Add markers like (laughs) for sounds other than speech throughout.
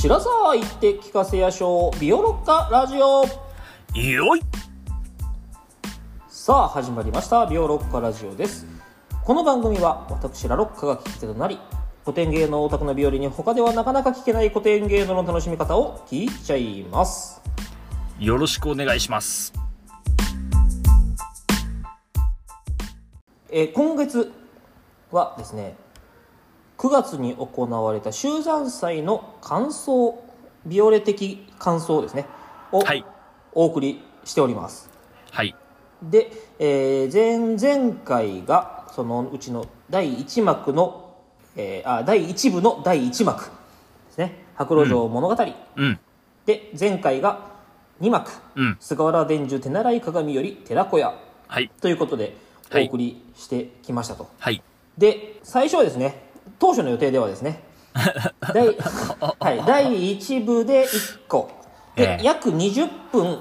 白沢行って聞かせやしょう。ビオロッカラジオ。よい。さあ始まりました。ビオロッカラジオです。この番組は私ラロッカが聞き手となり古典芸能オタクのビオリに他ではなかなか聞けない古典芸能の楽しみ方を聞いちゃいます。よろしくお願いします。えー今月はですね9月に行われた修山祭の感想ビオレ的感想ですねをはい。お送りしております、はい。で、えー前々回がそのうちの第1幕の、えーあ第1部の第1幕ですね。白露城物語、うん。で前回が2幕、うん。菅原伝授手習い鏡より寺子屋。はい。ということでおはい。送りしてきましたと、はい。で最初はですね当初の予定ではですね。第, (laughs) はい、第1部で1個。で、ええ。約20分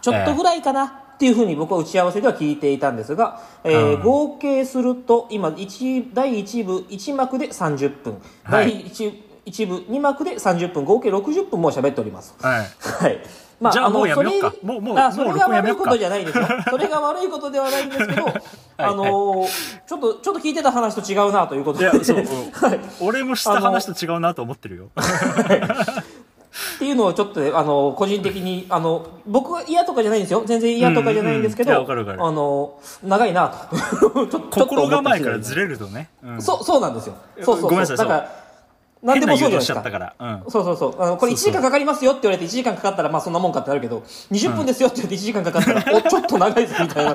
ちょっとぐらいかな、っていうふうに僕は打ち合わせでは聞いていたんですが、えーうん。合計すると今一第1部1幕で30分、はい。第 1, 一部2幕で30分。合計60分もう喋っております。はい。はい。まじゃあもうやめようもうあそれが悪いことじゃないですよ。それが悪いことではないんですけど、(laughs) あのーちょっと、ちょっと聞いてた話と違うなということで。いやそう、うん。(laughs) はい。俺もした話と違うなと思ってるよ。っていうのをちょっとね、あの、個人的に、あの、僕は嫌とかじゃないんですよ。全然嫌とかじゃないんですけど、うんうん。あの、長いなと。(laughs) ちょ心構えからずれるとね、うん。そう、そうなんですよ。そうそうそう。ごめんなさいだから、何でもそうじゃないですか。うん、そうそうそう。あの、これ1そうそう時間かかりますよって言われて1時間かかったら、まあそんなもんかってなるけど、20分ですよって言って1時間かかったら、(laughs) お、ちょっと長いぞみたいな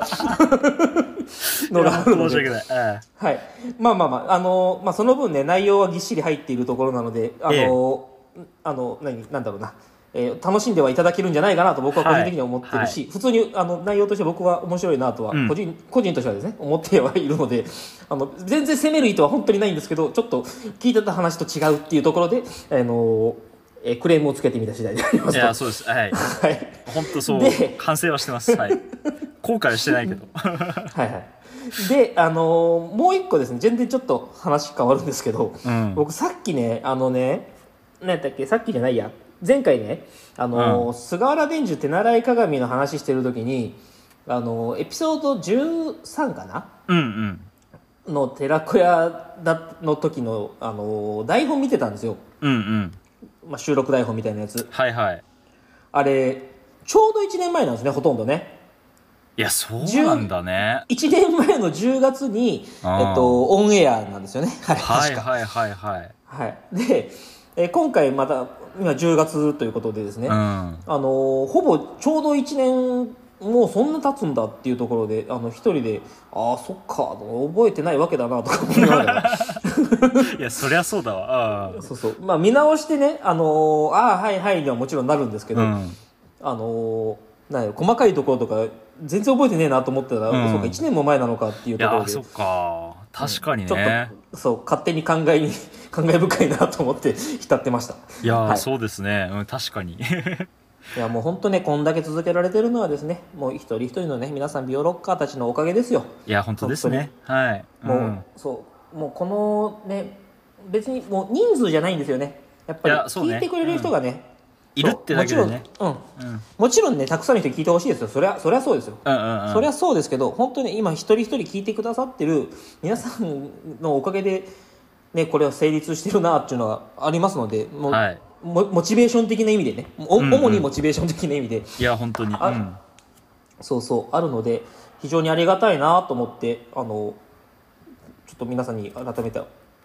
のがあるので。申し訳ない、えはい。まあまあまあ、あの、まあその分ね、内容はぎっしり入っているところなので、あの、あの、何、なんだろうな。えー楽しんではいただけるんじゃないかなと僕は個人的には思ってるし、普通にあの内容として僕は面白いなとは、うん個人個人としてはですね思ってはいるのであの全然責める意図は本当にないんですけどちょっと聞いてた話と違うっていうところで、あのえークレームをつけてみた次第でありますと。やそうです。はい。(laughs) はい。本当そうで反省はしてます。はい。(laughs) 後悔はしてないけど。はいはい。であのーもう一個ですね。全然ちょっと話変わるんですけど、うん。僕さっきねあのね何やったっけ？さっきじゃないや。前回ねあのー菅原伝授手習い鏡の話してる時にあのーエピソード13かな？うんうん。の寺子屋だの時の、あのー台本見てたんですよ、うんうんまあ、収録台本みたいなやつ。はいはい。あれちょうど1年前なんですねほとんどね。いやそうなんだね。1年前の10月に、えっと、オンエアなんですよね。あれはい確か。はいはいはいはい、で、えー今回また今10月ということでですね、うん。あのーほぼちょうど1年もうそんな経つんだっていうところであの一人でああそっか覚えてないわけだなとか思いながら。(laughs) いやそりゃそうだわ。あそうそう。まあ見直してねあのーああはいはいにはもちろんなるんですけど、うん。あのーな細かいところとか全然覚えてねえなと思ったら、うん。そうか1年も前なのかっていういところで。やそっか。確かにちょっねとそう勝手に考えに (laughs) 感慨深いなと思って浸ってました。いやー、はい。そうですね。うん確かにいやもう本当ねこんだけ続けられてるのはですねもう一人一人のね皆さんビオロッカーたちのおかげですよ。いや本当ですね。はい。もう、ん。そう。もうこのね別にもう人数じゃないんですよね。やっぱり聞いてくれる人がね、いるってだけでね。もちろん、うん、うん。もちろんねたくさんの人に聞いてほしいですよ。そりゃそりゃそうですよ、うんうんうん。そりゃそうですけど本当に今一人一人聞いてくださってる皆さんのおかげでねこれは成立してるなっていうのはありますのでもう、はいモモチベーション的な意味でね。おうんうん。主にモチベーション的な意味で、いや本当に。あうん。そうそう。あるので非常にありがたいなと思ってあのちょっと皆さんに改めて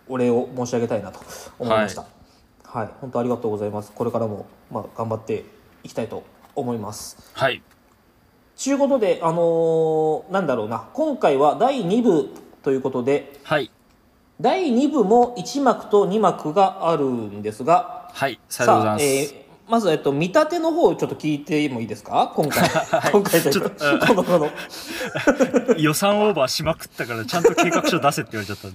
お礼を申し上げたいなと思いました。はい、本当ありがとうございます。これからも、まあ、頑張っていきたいと思います。はい。ちゅうことであのーなんだろうな。今回は第2部ということではい。第2部も1幕と2幕があるんですがはいさようでございます、えーまず、えっと、見立ての方をちょっと聞いてもいいですか？今回。(laughs) 今回というかちょっとこの、この、(laughs) 予算オーバーしまくったからちゃんと計画書出せって言われちゃっ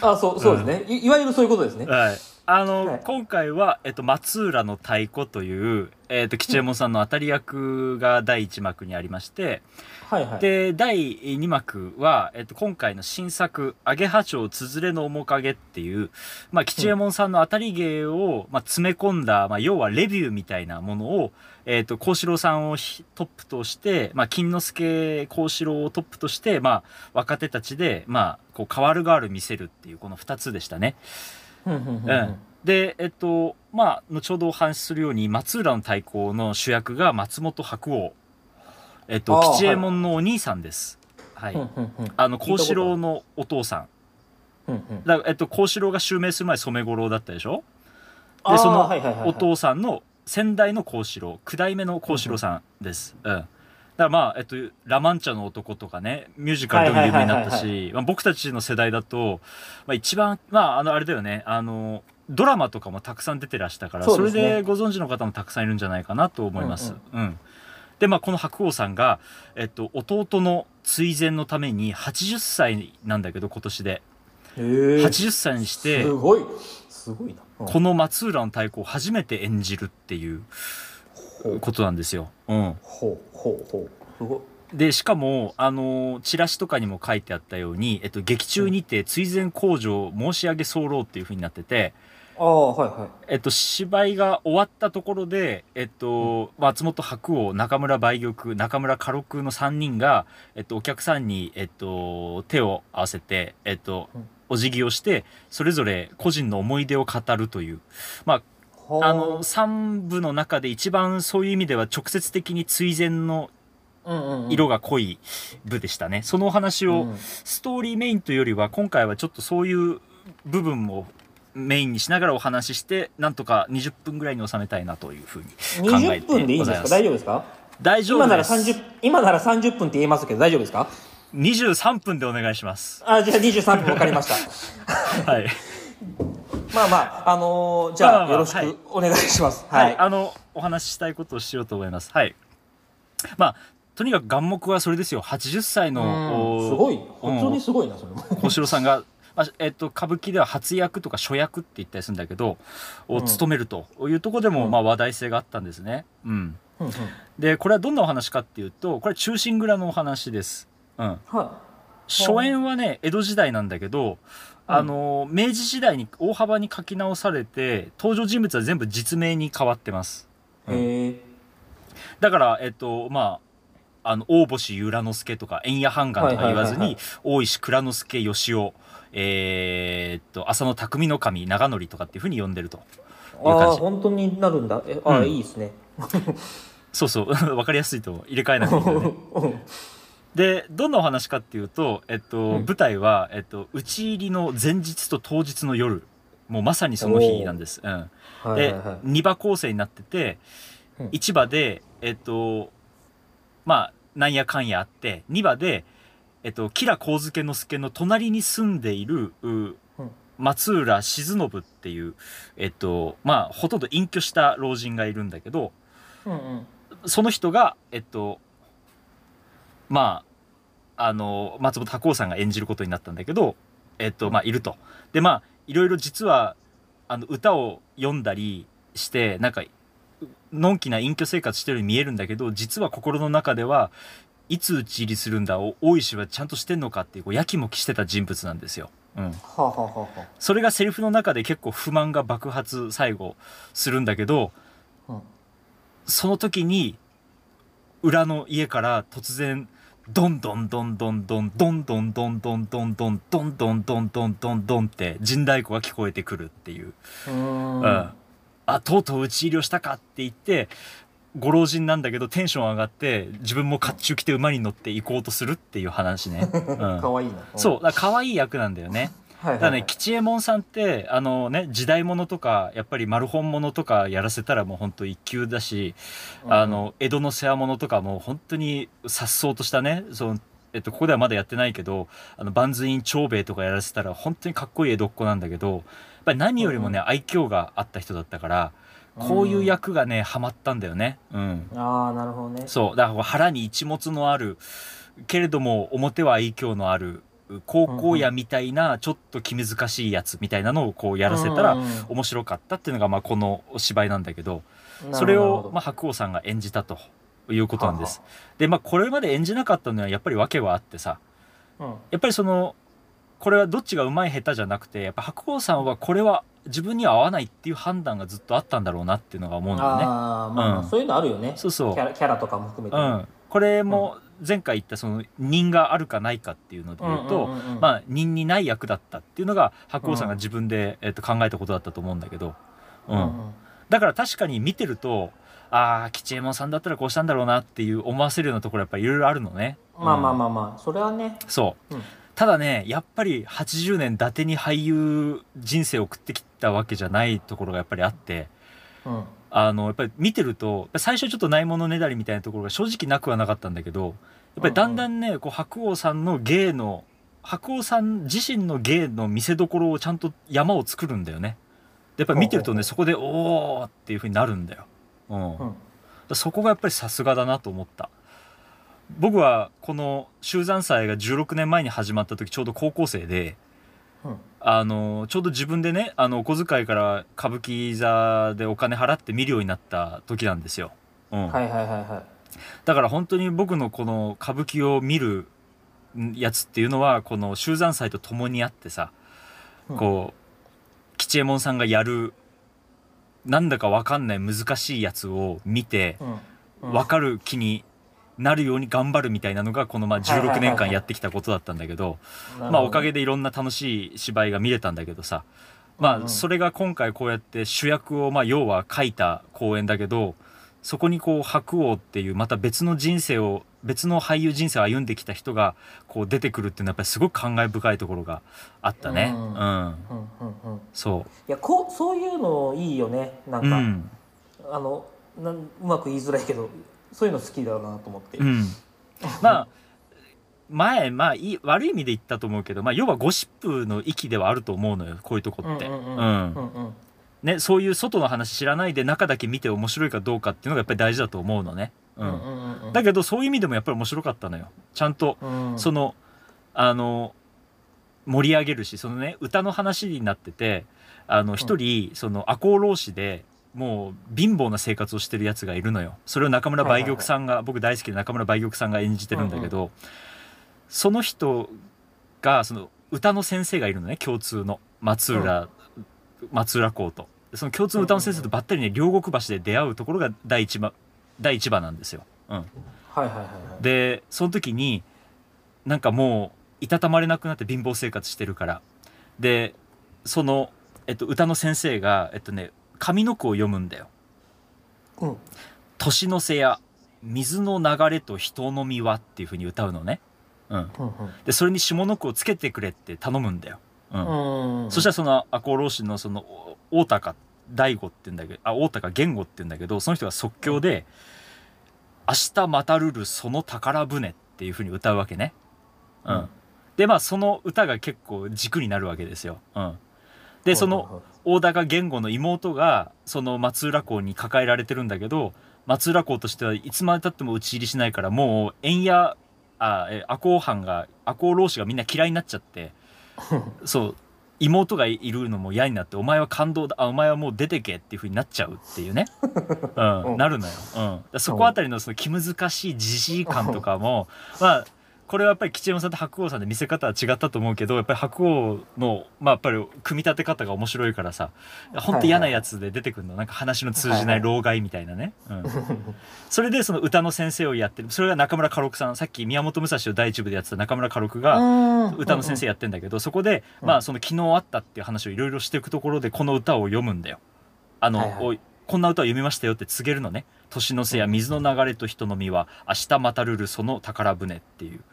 たあ、そう、そうですね、い。いわゆるそういうことですね。はい。あの、はい。今回は、えっと、松浦の太鼓という、えっと、吉右衛門さんの当たり役が第1幕にありまして、はいはい。で、第2幕は、えっと、今回の新作、アゲハチョウつづれの面影っていう、まあ、吉右衛門さんの当たり芸を、まあ、詰め込んだ、まあ、要はレビューみたいなものを、えっと、幸四郎さんをひトップとして、まあ、金之助幸四郎をトップとして、まあ、若手たちで、まあ、こう、変わる変わる見せるっていう、この2つでしたね。うん。で、えっと、まあ、後ほどお話しするように、松浦の太鼓の主役が松本白鸚。えっと、吉右衛門のお兄さんです。はい。うんうんうんあの、幸四郎のお父さん。うんうんだえっと、幸四郎が襲名する前染五郎だったでしょ？で、そのお父さんの先代の幸四郎、九代目の幸四郎さんです。うん。だからまあ、えっと、ラマンチャの男とかね、ミュージカルでも有名になったし、まあ僕たちの世代だと、まあ一番、まあ、あの、あれだよね、あの、ドラマとかもたくさん出てらしたから、そ,、ねれでご存知の方もたくさんいるんじゃないかなと思います。うん、で、まあ、この白鸚さんが、えっと、弟の追善のために80歳なんだけど、今年で。へえ。80歳にしてす、ごい。すごいな、うん。この松浦の太鼓を初めて演じるっていうことなんですよ。うん。ほうほうほう。すごい。で、しかも、あの、チラシとかにも書いてあったように、えっと、劇中にて追善工場申し上げ候っていう風になってて、ああはいはい。えっと、芝居が終わったところで、えっと、松本白鸚、中村梅玉、中村家禄の3人が、えっと、お客さんに、えっと、手を合わせて、えっとうん、お辞儀をして、それぞれ個人の思い出を語るという、まあ、はあ。の、3部の中で一番そういう意味では直接的に追善のうんうんうん。色が濃い部でしたね。そのお話を、うん。ストーリーメインというよりは、今回はちょっとそういう部分もメインにしながらお話しして、なんとか20分ぐらいに収めたいなというふうに考え20分でいいんですか？てございます。大丈夫ですか大丈今なら夫です。30今なら30分って言えますけど大丈夫ですか？23分でお願いします。あじゃあ23分分かりました (laughs) はい。まあまああのーじゃあ,、よろしはいくお願いしますはい、はい、あの、お話ししたいことをしようと思います。はい。まあ、とにかく眼目はそれですよ。80歳の、すごいうん本当にすごいなそれも小城さんが、まあえっと、歌舞伎では初役とか初役って言ったりするんだけど、をうん務めるというところでも、うんまあ、話題性があったんですね。うん。うんうんで、これはどんなお話かっていうと、これ忠臣蔵のお話です。うん。は初演はね、江戸時代なんだけど、あの、明治時代に大幅に書き直されて、登場人物は全部実名に変わってます。いへえだから、えっと、まあ、あの、大星由良之助とか、円谷半眼とか言わずに、大石蔵之助義雄、えーっと、浅野匠の神長則とかっていうふうに呼んでると。いうああ本当になるんだえああ、うんいいですねそうそう、(laughs) わかりやすいと入れ替えなくていね。(laughs) うんで、どんなお話かっていうと、えっと、うん舞台は、えっと、打ち入りの前日と当日の夜。もうまさにその日なんです。うん。はいで、はいはい2場構成になってて、うん1場で、えっと、まあ、なんやかんやあって、2場で、えっと、吉良上野之助の隣に住んでいる、松浦静信っていう、えっと、まあ、ほとんど隠居した老人がいるんだけど、うんうんその人が、えっと、まあ、あの、松本白鸚さんが演じることになったんだけど、えっと、まあ、いると。で、まあ、いろいろ実は、あの、歌を読んだりして、なんか、のんきな隠居生活してるように見えるんだけど、実は心の中では、いつ討ち入りするんだ、お大石はちゃんとしてんのかっていう、こう、やきもきしてた人物なんですよ。うん。それがセリフの中で結構不満が爆発最後するんだけど、あうんその時に、裏の家から突然、ドンドンドンドンドンドンドンドンドンドンドンドンドンドンドンドンドンって陣太鼓が聞こえてくるっていう。うーんうん。あ、とうとう討ち入りをしたかって言って、ご老人なんだけどテンション上がって自分も甲冑着て馬に乗って行こうとするっていう話ね。(laughs) うん。かわいいな。そう、だから可愛い役なんだよね。はいはいだね、吉右衛門さんって、あのね、時代物とか、やっぱり丸本物とかやらせたらもう本当一級だし、あの、江戸の世話物とかも本当に颯爽としたね、その、えっと、ここではまだやってないけど、あの、万随院長兵衛とかやらせたら本当にかっこいい江戸っ子なんだけど、やっぱり何よりもね、愛嬌があった人だったから、こういう役がね、ハマったんだよね。うん。ああなるほどねそう。だから腹に一物のある、けれども表は愛嬌のある、高校野みたいなちょっと気難しいやつみたいなのをこうやらせたら面白かったっていうのがまあこのお芝居なんだけどうんそれをまあ白鸚さんが演じたということなんですは。でまあこれまで演じなかったのはやっぱり訳はあってさうんやっぱりそのこれはどっちがうまい下手じゃなくてやっぱ白鸚さんはこれは自分には合わないっていう判断がずっとあったんだろうなっていうのが思うんだよね。ああまあまあ、うん。そういうのあるよね。そうそう。キャラキャラとかも含めて。ね、うん、これも前回言ったその人があるかないかっていうので言うと、まあ人にない役だったっていうのが白鸚さんが自分で、えっと、考えたことだったと思うんだけど、うん。うんうん。だから確かに見てるとああ吉右衛門さんだったらこうしたんだろうなっていう思わせるようなところやっぱりいろいろあるのね。まあまあうん。まあまあそれはね。そう、うんただねやっぱり80年伊達に俳優人生を送ってきたわけじゃないところがやっぱりあって。うんあのやっぱり見てると最初ちょっとないものねだりみたいなところが正直なくはなかったんだけどやっぱりだんだんねこう白鸚さんの芸の白鸚さん自身の芸の見せどころをちゃんと山を作るんだよね。でやっぱり見てるとねそこで「おー!」っていう風になるんだよ。うんうんそこがやっぱりさすがだなと思った。僕はこの修山祭が16年前に始まった時ちょうど高校生でうん。あのちょうど自分でねあのお小遣いから歌舞伎座でお金払って見るようになった時なんですよ。うん。はいはいはいはい。だから本当に僕のこの歌舞伎を見るやつっていうのはこの修山祭と共にあってさ、うん。こう吉右衛門さんがやるなんだかわかんない難しいやつを見てうん。わかる気になるように頑張るみたいなのがこのまあ16はいはいはいはい。年間やってきたことだったんだけどまあおかげでいろんな楽しい芝居が見れたんだけどさまあそれが今回こうやって主役をまあ要は書いた公演だけどそこにこう白鸚っていうまた別の人生を別の俳優人生を歩んできた人がこう出てくるっていうのはやっぱりすごく感慨深いところがあったね。うん。うん、うんうんうんそいやこうそういうのいいよねなんう。か、うん。あのなんうまく言いづらいけどそういうの好きだなと思って、うん。(laughs) まあ前まあいい悪い意味で言ったと思うけど、まあ要はゴシップの域ではあると思うのよこういうとこって。うんうんうんうんうんうんね、そういう外の話知らないで中だけ見て面白いかどうかっていうのがやっぱり大事だと思うのね。ううんんうんうんだけどそういう意味でもやっぱり面白かったのよ。ちゃんとうんそのあの盛り上げるしそのね歌の話になっててあの一人その赤穂浪士でもう貧乏な生活をしてるやつがいるのよ。それを中村梅玉さんが、僕大好きで中村梅玉さんが演じてるんだけど、その人がその歌の先生がいるのね共通の松浦、松浦公と。その共通の歌の先生とばったりね両国橋で出会うところが第一話第一話なんですよ。うん、はいはいはいはいでその時になんかもういたたまれなくなって貧乏生活してるからでその、えっと、歌の先生が、えっとね、上の句を読むんだよ。うん「年の瀬や水の流れと人の身は」っていうふうに歌うのね、うん、うんでそれに下の句をつけてくれって頼むんだよ、うん。そしたらその赤穂浪士のそのお大高大悟って言うんだけどあ大高源吾って言うんだけどその人が即興で「明日またるるその宝船」っていうふうに歌うわけね。うん。うん。でまあその歌が結構軸になるわけですよ。うん、でその大高源吾の妹がその松浦港に抱えられてるんだけど松浦港としてはいつまでたっても討ち入りしないからもう縁やあえ赤穂藩が赤穂浪士がみんな嫌いになっちゃって (laughs) そう妹がいるのも嫌になってお前は感動だあお前はもう出てけっていう風になっちゃうっていうね、(laughs) うんうんなるのよ、うん、そこあたりのその気難しいじじい感とかも (laughs) まあこれはやっぱり吉右衛門さんと白鸚さんで見せ方は違ったと思うけどやっぱり白鸚のまあやっぱり組み立て方が面白いからさほんと嫌なやつで出てくるの。なんか話の通じない老害みたいなね、うん、(laughs) それでその歌の先生をやってる。それが中村家六さん。さっき宮本武蔵を第一部でやってた中村家六が歌の先生やってんだけどそこでうん。まあその昨日あったっていう話をいろいろしていくところでこの歌を読むんだよ。あの、はいはい。こんな歌を読みましたよって告げるのね「年の瀬や水の流れと人の身は明日またるるその宝船」っていう、うん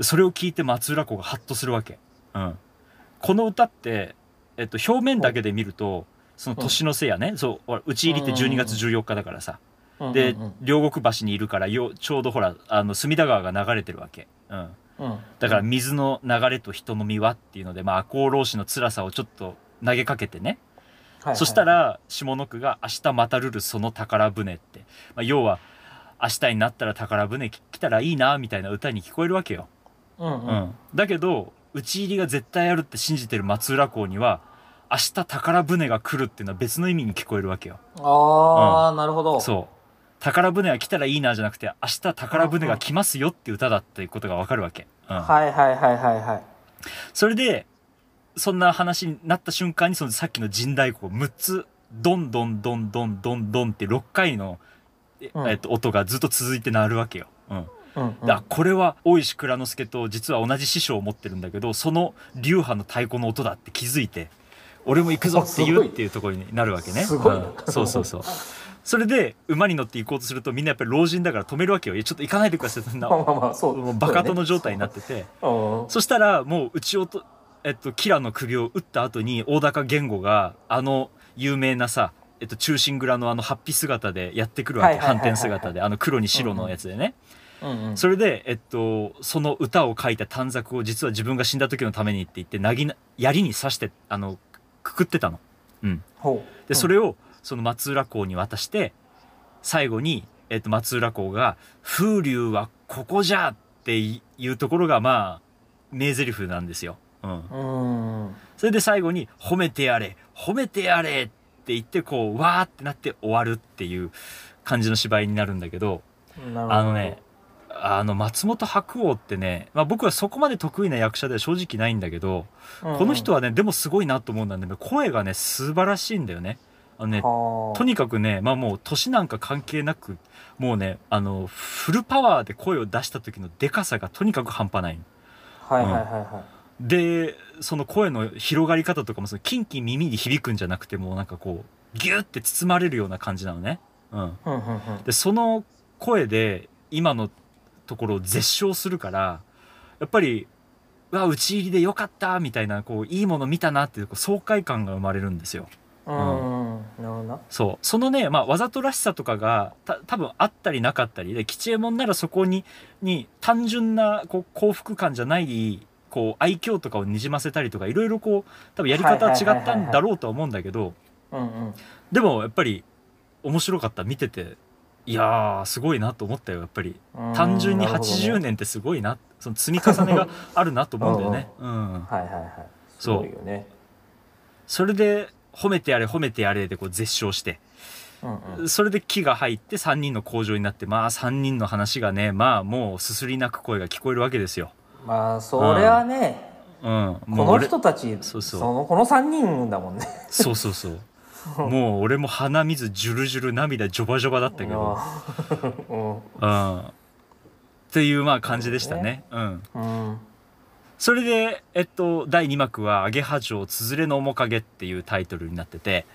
それを聞いて松浦子がハッとするわけ。うん、この歌って、えっと、表面だけで見るとその年の瀬やね、そうほら討ち入りって12月14日だからさ、でうん両国橋にいるからよちょうどほらあの隅田川が流れてるわけ。うん。うん。うんだから水の流れと人の身はっていうので、まあ、赤穂浪士の辛さをちょっと投げかけてね、はいはい。そしたら下の句が「明日またるるその宝船」って、まあ、要は明日になったら宝船来たらいいなみたいな歌に聞こえるわけよ。うんううん。ん、だけど討ち入りが絶対あるって信じてる松浦港には明日宝船が来るっていうのは別の意味に聞こえるわけよ。ああ、なるほど。そう。宝船が来たらいいなじゃなくて明日宝船が来ますよって歌だっていうことがわかるわけ、うん、はいはいはいはいはい。それでそんな話になった瞬間にそのさっきの神太鼓を6つどんどんどんどんどんどんって6回の、えうん。えっと、音がずっと続いて鳴るわけよ、うん、うんうん。だこれは大石蔵之介と実は同じ師匠を持ってるんだけどその流派の太鼓の音だって気づいて俺も行くぞって言うっていうところになるわけね。すごいな。うん。そうそうそう。それで馬に乗って行こうとするとみんなやっぱり老人だから止めるわけよ。いやちょっと行かないでくださいそんなまあまあまあそう。もうバカ殿状態になってて。うんそしたらもう内とえっとキラの首を打った後に大高源吾があの有名なさえっと、中心蔵のあのハッピー姿でやってくるわけ。反転姿で。あの黒に白のやつでね、うんうん。それで、えっと、その歌を書いた短冊を実は自分が死んだ時のためにって言ってなぎな槍に刺してあのくくってたの。うん、ほう。でそれをその松浦公に渡して最後に、えっと、松浦公が「風流はここじゃ!」っていうところがまあ名台詞なんですよ。うん。それで最後に「褒めてやれ褒めてやれ!」って言ってこうわーってなって終わるっていう感じの芝居になるんだけどあのねあの松本白鸚ってね、まあ、僕はそこまで得意な役者では正直ないんだけど、この人ははねでもすごいなと思うんだけど声がね素晴らしいんだよね。あのねととにかくねまあもう年なんか関係なくもうねあのフルパワーで声を出した時のでかさがとにかく半端ない。はいはいはいはでその声の広がり方とかもそのキンキン耳に響くんじゃなくてもうなんかこうギュッて包まれるような感じなのね。うん、でその声で今のところを絶唱するからやっぱり「うわ打ち入りでよかった」みたいなこういいもの見たなっていうこう爽快感が生まれるんですよ。うん。うん。なるほどな。そう。そのね、まあ、わざとらしさとかがた多分あったりなかったりで吉右衛門ならそこにに単純なこう幸福感じゃないこう愛嬌とかをにじませたりとかいろいろこう多分やり方は違ったんだろうとは思うんだけどでもやっぱり面白かった見てていやーすごいなと思ったよやっぱり。うん単純になるほどね。80年ってすごいなその積み重ねが (laughs) あるなと思うんだよね。うん、はいはいはい。すそうそれで褒めてやれ褒めてやれでこう絶唱してうんうん。それで木が入って3人の工場になってまあ3人の話がねまあもうすすり泣く声が聞こえるわけですよ。まあそれはねうん、このもう俺人たちそう。そうのこの3人だもんね。そうそうそう。(laughs) もう俺も鼻水ジュルジュル涙ジョバジョバだったけど、うん。うん、っていうまあ感じでしたね。うん、うん。それで、えっと、第2幕は「アゲハ城つづれの面影」っていうタイトルになってて、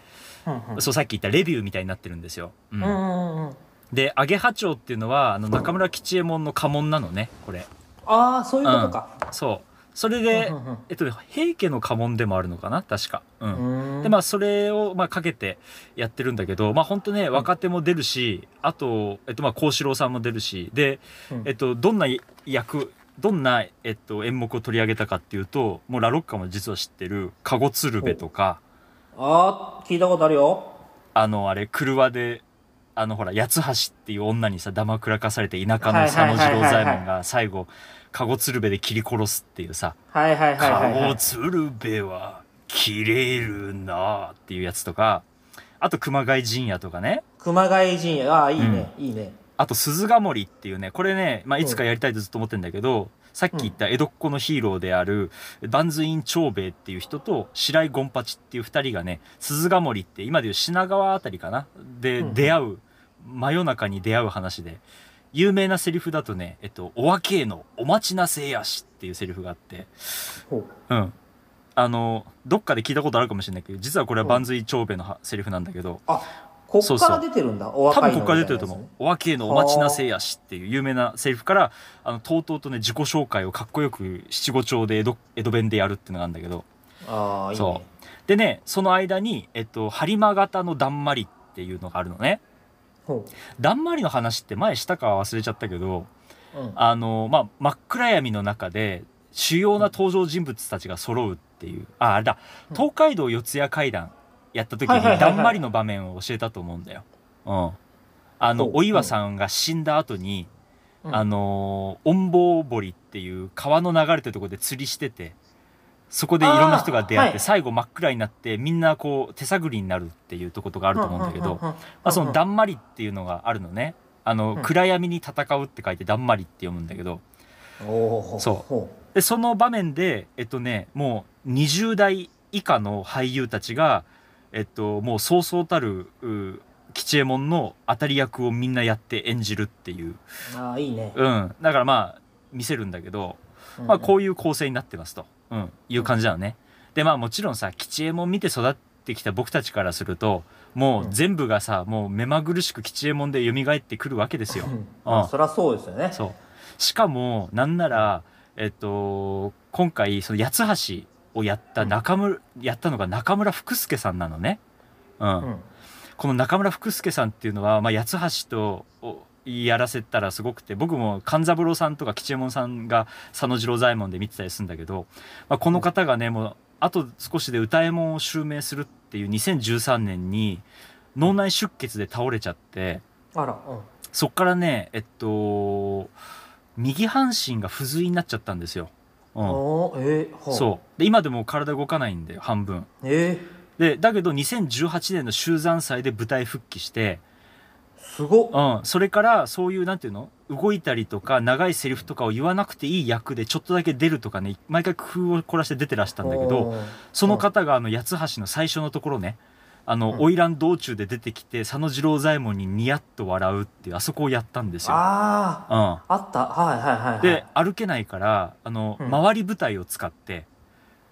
うんそうさっき言ったレビューみたいになってるんですよ。うん。うんうんうんでアゲハ町っていうのはあの中村吉右衛門の家紋なのねこれああそういうことか。そう。それで、うんうんうん。えっとね平家の家紋でもあるのかな？確か。うん、うん。でまあそれをまあかけてやってるんだけどまあ本当ね若手も出るしあとえっとまあ幸四郎さんも出るしでうん。えっとどんな役どんな、えっと、演目を取り上げたかっていうともうラロッカも実は知ってる「籠鶴瓶」とか。ああ聞いたことあるよ。あのあれ車であのほら八橋っていう女にさだまくらかされて田舎の佐野次郎左衛門が最後籠鶴瓶で切り殺すっていうさはいはい「はいはい、は籠い、鶴瓶は切れるな」っていうやつとかあと熊谷陣屋とかね。熊谷陣屋。ああいいね、いいね。あと鈴ヶ森っていうねこれね、まあ、いつかやりたいとずっと思ってんだけど、さっき言った江戸っ子のヒーローである万随院長兵衛っていう人と白井権八っていう二人がね鈴ヶ森って今でいう品川あたりかな？でうん出会う、真夜中に出会う話で。有名なセリフだとね「えっと、おわけのお待ちなせやし」っていうセリフがあって。ほう。ん。あのどっかで聞いたことあるかもしれないけど実はこれは万随長兵衛のはセリフなんだけど、あこっから出てるんだ？お多若いの分ここから出てると思う「おわけのお待ちなせやし」っていう有名なセリフからあのとうとうとね自己紹介をかっこよく七五調で江戸江戸弁でやるっていうのがあるんだけど。ああいいね。そう。でねその間に、えっと、播磨型のだんまりっていうのがあるのね。ほだんまりの話って前したかは忘れちゃったけどう、うん、あの、まあ、真っ暗闇の中で主要な登場人物たちが揃うっていう。ああれだ。うん。東海道四谷怪談やった時にだんまりの場面を教えたと思うんだよ。うん、あのお岩さんが死んだ後にうん。あのー、音棒堀っていう川の流れてるところで釣りしてて、そこでいろんな人が出会って、最後真っ暗になって、みんなこう手探りになるっていうとことがあると思うんだけど、ままあ、そのだんまりっていうのがあるのね。あの、うん。暗闇に戦うって書いてだんまりって読むんだけど、おおそう。ほで、その場面で、えっとね、もう20代以下の俳優たちが、えっと、もうそうそうたる、う吉右衛門の当たり役をみんなやって演じるっていう。うああいいね、うん。だからまあ、見せるんだけど、まあこういう構成になってますと、うん、いう感じなのね。で、まあもちろんさ、吉右衛門見て育ってきた僕たちからすると、もう全部がさ、もう目まぐるしく吉右衛門で蘇ってくるわけですよう。んまあそりゃそうですよねそう。しかも、なんなら、えっと、今回、その八橋をやった中村、やったのが中村福助さんなのね。うん。うんこの中村福助さんっていうのは、まあ、八橋とおやらせたらすごくて、僕も勘三郎さんとか吉右衛門さんが佐野次郎左衛門で見てたりするんだけど、まあ、この方がね、もう、あと少しで歌右衛門を襲名するっていう2013年に、脳内出血で倒れちゃって、あらうんそっからね、えっと、右半身が不随になっちゃったんですよ。うん。えー、ほそう。で、今でも体動かないんだよ、半分。えで、だけど2018年の集山祭で舞台復帰して、ー、すごっうん。それから、そういう、なんていうの？動いたりとか、長いセリフとかを言わなくていい役でちょっとだけ出るとかね、毎回工夫を凝らして出てらしたんだけど、その方が、あの、八橋の最初のところね、あの、うん。花魁道中で出てきて、佐野次郎左衛門にニヤッと笑うっていう、あそこをやったんですよ。あうん。ああった。はいはいはいはい。で、歩けないから、あの、うん。回り舞台を使って、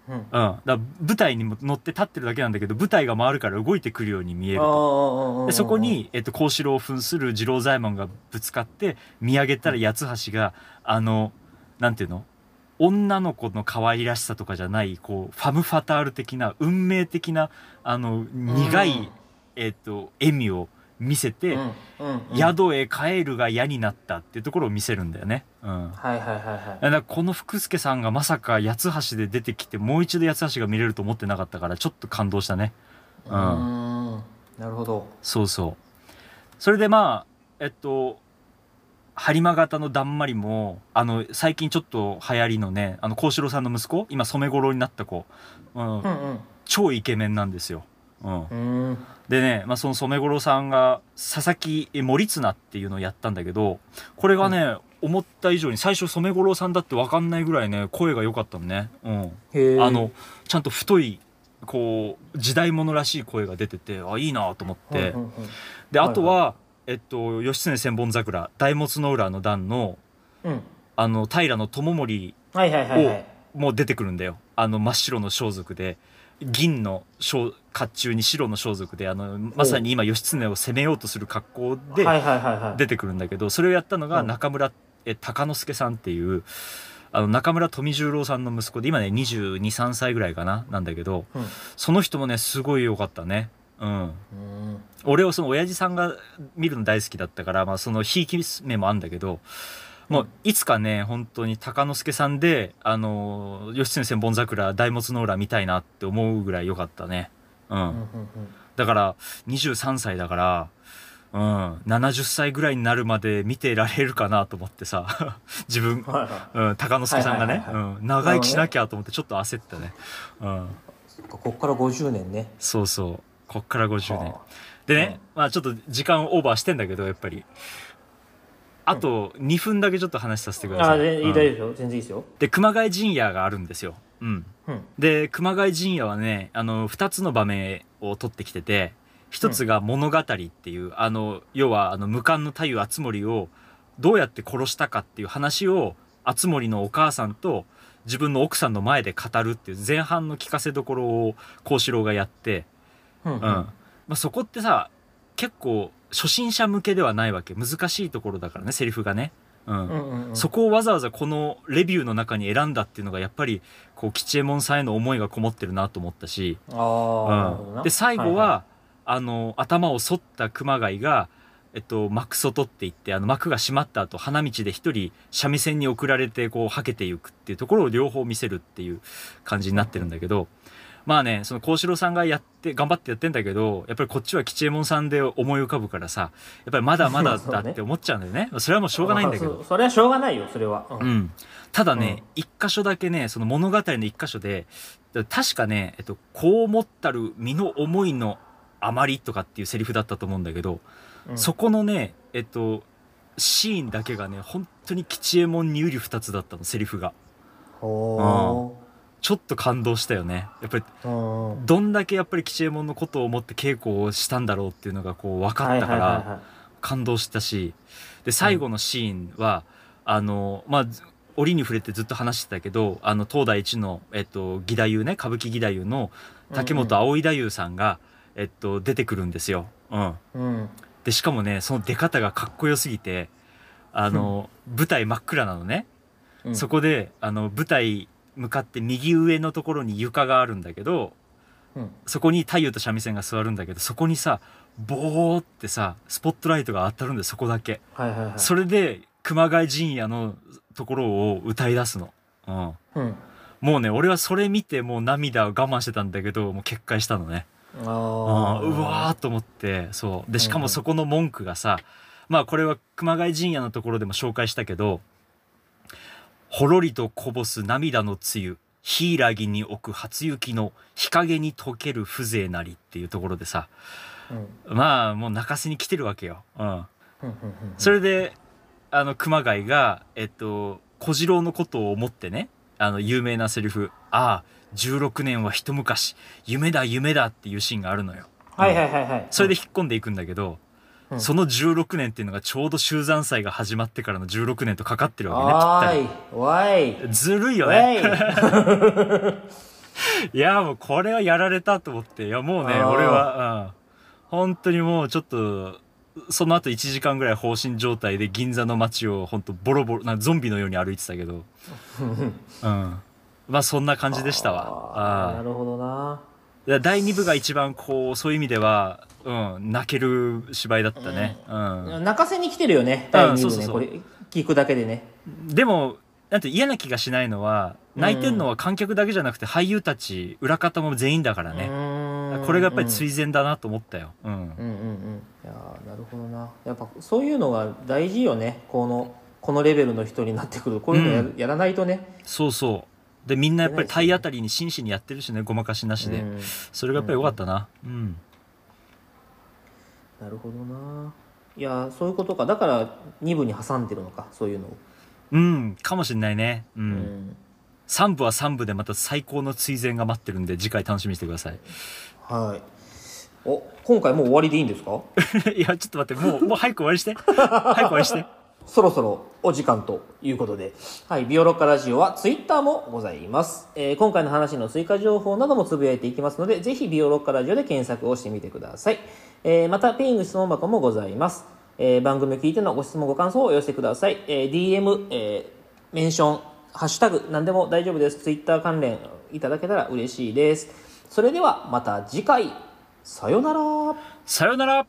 うん。うん。だ舞台にも乗って立ってるだけなんだけど、舞台が回るから動いてくるように見えるあと。ーで、そこに、えっと、幸四郎を扮する次郎左衛門がぶつかって、見上げたら八橋が、あの、なんていうの？女の子の可愛らしさとかじゃない、こう、ファム・ファタール的な、運命的な、あの、苦い、えっと、笑みを見せて、うんうんうん。宿へ帰るが嫌になったっていうところを見せるんだよね。うん。はいはいはいはい。だからこの福助さんがまさか八橋で出てきてもう一度八橋が見れると思ってなかったからちょっと感動したね。うーん。なるほど。そうそう。それでまあえっと播磨型のだんまりもあの最近ちょっと流行りのねあの幸四郎さんの息子今染五郎になった子、うん。うんうん。超イケメンなんですよ、うん、うーん。でね、まあ、その染五郎さんが佐々木森綱っていうのをやったんだけどこれがね、思った以上に最初染五郎さんだって分かんないぐらいね声が良かったのね、うん、あのちゃんと太いこう時代物らしい声が出ててあいいなと思って、うんうんうん。であとは、えっと義経千本桜大物の浦の段のうん。あの平知盛はいはいはいはい。も出てくるんだよ。あの真っ白の装束で銀の装甲冑に白の装束であのまさに今義経を攻めようとする格好ではいはいはいはい。出てくるんだけどそれをやったのがうん。中村え鷹之助さんっていうあの中村富十郎さんの息子で今ね2 2 3歳ぐらいかななんだけどうん。その人もねすごい良かったねうん。俺はその親父さんが見るの大好きだったから、まあ、そのひいき目もあんだけどもういつかね本当に鷹之助さんであの義経千本桜大物の浦見たいなって思うぐらい良かったね。うん、うんうんうん。だから23歳だからうん70歳ぐらいになるまで見てられるかなと思ってさ (laughs) 自分、はいはうん、鷹之助さんがね、長生きしなきゃと思ってちょっと焦ったね。うん。こっから50年ね。そうそうこっから50年はでね、まあちょっと時間オーバーしてんだけどやっぱり。あと2分だけちょっと話させてください、あでいいうん。大丈夫ですよ全然いいですよ。で熊谷陣屋があるんですよ。うん。うん。で熊谷陣屋はねあの2つの場面を取ってきてて一つが物語っていう、あの要はあの無冠の太夫敦盛をどうやって殺したかっていう話を敦盛のお母さんと自分の奥さんの前で語るっていう前半の聞かせどころを幸四郎がやって、うんうん。まあ、そこってさ結構初心者向けではないわけ。難しいところだからねセリフがね。うん。うんうんうん。そこをわざわざこのレビューの中に選んだっていうのがやっぱりこう吉右衛門さんへの思いがこもってるなと思ったし、うん、なで最後は、いい。あの頭を反った熊谷が、えっと、幕外って言ってあの幕が閉まった後花道で一人三味線に送られてこうはけていくっていうところを両方見せるっていう感じになってるんだけどまあねその幸四郎さんがやって頑張ってやってんだけどやっぱりこっちは吉右衛門さんで思い浮かぶからさやっぱりまだまだだって (laughs) 思っちゃうんだよね。それはもうしょうがないんだけど。そそれはしょうがないよそれは、うん。うん。ただね、一、箇所だけね、その物語の一箇所で、確かね、えっと、こう思ったる身の思いのあまりとかっていうセリフだったと思うんだけど、うん。そこのね、えっと、シーンだけがね、本当に吉右衛門にうり二つだったの、セリフが。ほちょっと感動したよね。やっぱり、どんだけやっぱり吉右衛門のことを思って稽古をしたんだろうっていうのがこう分かったから、感動したし。で最後のシーンは、あのまあず折に触れてずっと話してたけどあの東大一の、えっと、義太夫ね歌舞伎義太夫の竹本葵太夫さんが、えっと、出てくるんですよ。うん、うん。でしかもねその出方がかっこよすぎてあの、舞台真っ暗なのね、うん。そこであの舞台向かって右上のところに床があるんだけどうんそこに太夫と三味線が座るんだけどそこにさボーってさスポットライトが当たるんでそこだけ。はいはいはいそれで熊谷陣屋のところを歌い出すの。うん。うんもうね、俺はそれ見てもう涙を我慢してたんだけど、もう決壊したのね。あうんーうわーっと思って、そう。で、しかうんうんもそこの文句がさ、まあこれは熊谷陣屋のところでも紹介したけど、ほろりとこぼす涙のつゆ、柊に置く初雪の日陰に溶ける風情なりっていうところでさ、うんまあもう泣かせに来てるわけよ。うん。それであの熊谷がえっと小次郎のことを思ってねあの有名なセリフ「ああ16年は一昔夢だ夢だ」っていうシーンがあるのよ。はいはいはいはいそれで引っ込んでいくんだけど、うん。その16年っていうのがちょうど修山祭が始まってからの16年とかかってるわけねぴったい。ずるいよおね。い。(laughs) いやもうこれはやられたと思って。いやもうね俺は、うん、本当にもうちょっとその後1時間ぐらい放心状態で銀座の街を本当ボロボロなゾンビのように歩いてたけど。(laughs) うん。まあそんな感じでしたわ。ああなるほどな。だ第2部が一番こうそういう意味では、うん、泣ける芝居だったね、うん。泣かせに来てるよね第2そうそうそう部ねこれ聞くだけでね。でもなんて嫌な気がしないのは泣いてんのは観客だけじゃなくて俳優たち裏方も全員だからね、ねこれがやっぱり追善だなと思ったよ。うん。うんうんうん。いやーなるほどな。やっぱそういうのが大事よね。このこのレベルの人になってくると。こういうのや,、うん。やらないとね。そうそう。で、みんなやっぱり体当たりに真摯にやってるしね、ごまかしなしで。うん。それがやっぱり良かったな。うん。なるほどないやーそういうことかだから2部に挟んでるのかそういうのをうん、かもしれないね。う。うんん3部は3部でまた最高の追善が待ってるんで、次回楽しみにしてください。はいお今回もう終わりでいいんですか？(laughs) いや、ちょっと待って、もう、もう早く終わりして。(laughs) 早く終わりして。そろそろお時間ということで、はい、ビオロッカラジオはツイッターもございます。えー今回の話の追加情報などもつぶやいていきますので、ぜひビオロッカラジオで検索をしてみてください。えーまた、ペイング質問箱もございます。えー番組を聞いてのご質問ご感想をお寄せください。えー DM、えーメンション、ハッシュタグ、何でも大丈夫です。Twitter 関連いただけたら嬉しいです。それではまた次回、さよなら。さよなら